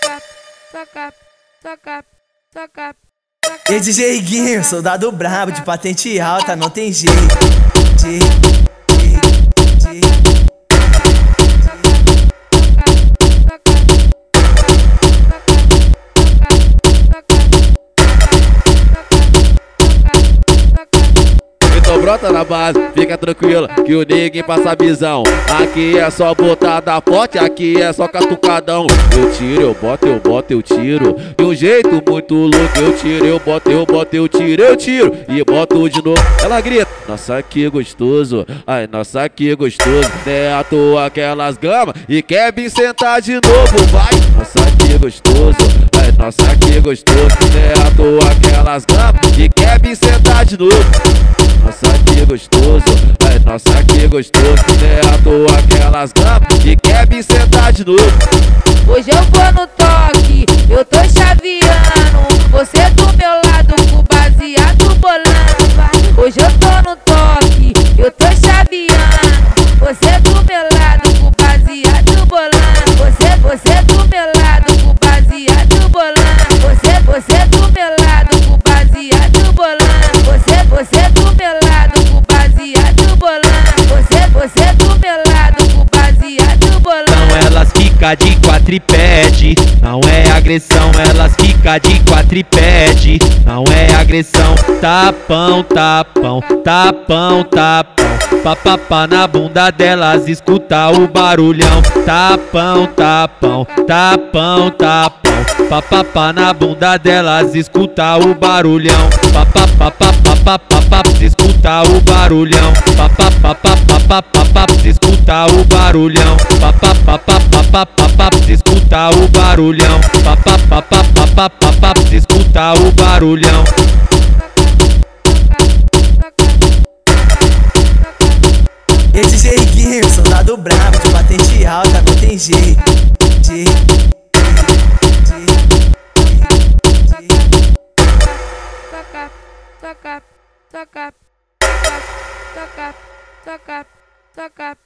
toca, toca, toca, toca. E DJ Guinho, soldado brabo de patente alta, não tem jeito, Então brota na base, fica tranquila que o ninguém passa visão. Aqui é só botada forte, aqui é só catucadão. Eu tiro, eu boto, eu boto, eu tiro. De um jeito muito louco, eu tiro, eu boto, eu boto, eu tiro, eu tiro. E boto de novo. Ela grita, nossa que gostoso, ai nossa que gostoso. É à toa aquelas gamas e quer vir sentar de novo, vai. Nossa que gostoso, ai nossa que gostoso. É à toa aquelas gamas e quer vir sentar de novo nossa que gostoso, ai nossa que gostoso, é à toa aquelas gamas que quer me sentar de novo. Hoje eu vou no toque, eu tô chaveando. Você do meu lado com baseado bolando. Hoje eu tô no toque, eu tô chaveando. Você do meu lado com baseado bolando. Você, você do meu lado com baseado bolando. Você, você do fica de quatripede. Não é agressão, elas fica de quatripede. Não é agressão. Tapão, tapão, tapão, tapão. Papapá na bunda delas, escuta o barulhão. Tapão, tapão, tapão, tapão. Papapá na bunda delas, escuta o barulhão. Papapá, escuta o barulhão. Papapá, escuta o barulhão. Papapá, escuta o barulhão. Papapá, escuta o barulhão. E DJ Guinho, soldado brabo de patente alta, não tem jeito. Toca, toca, toca, toca, toca, toca.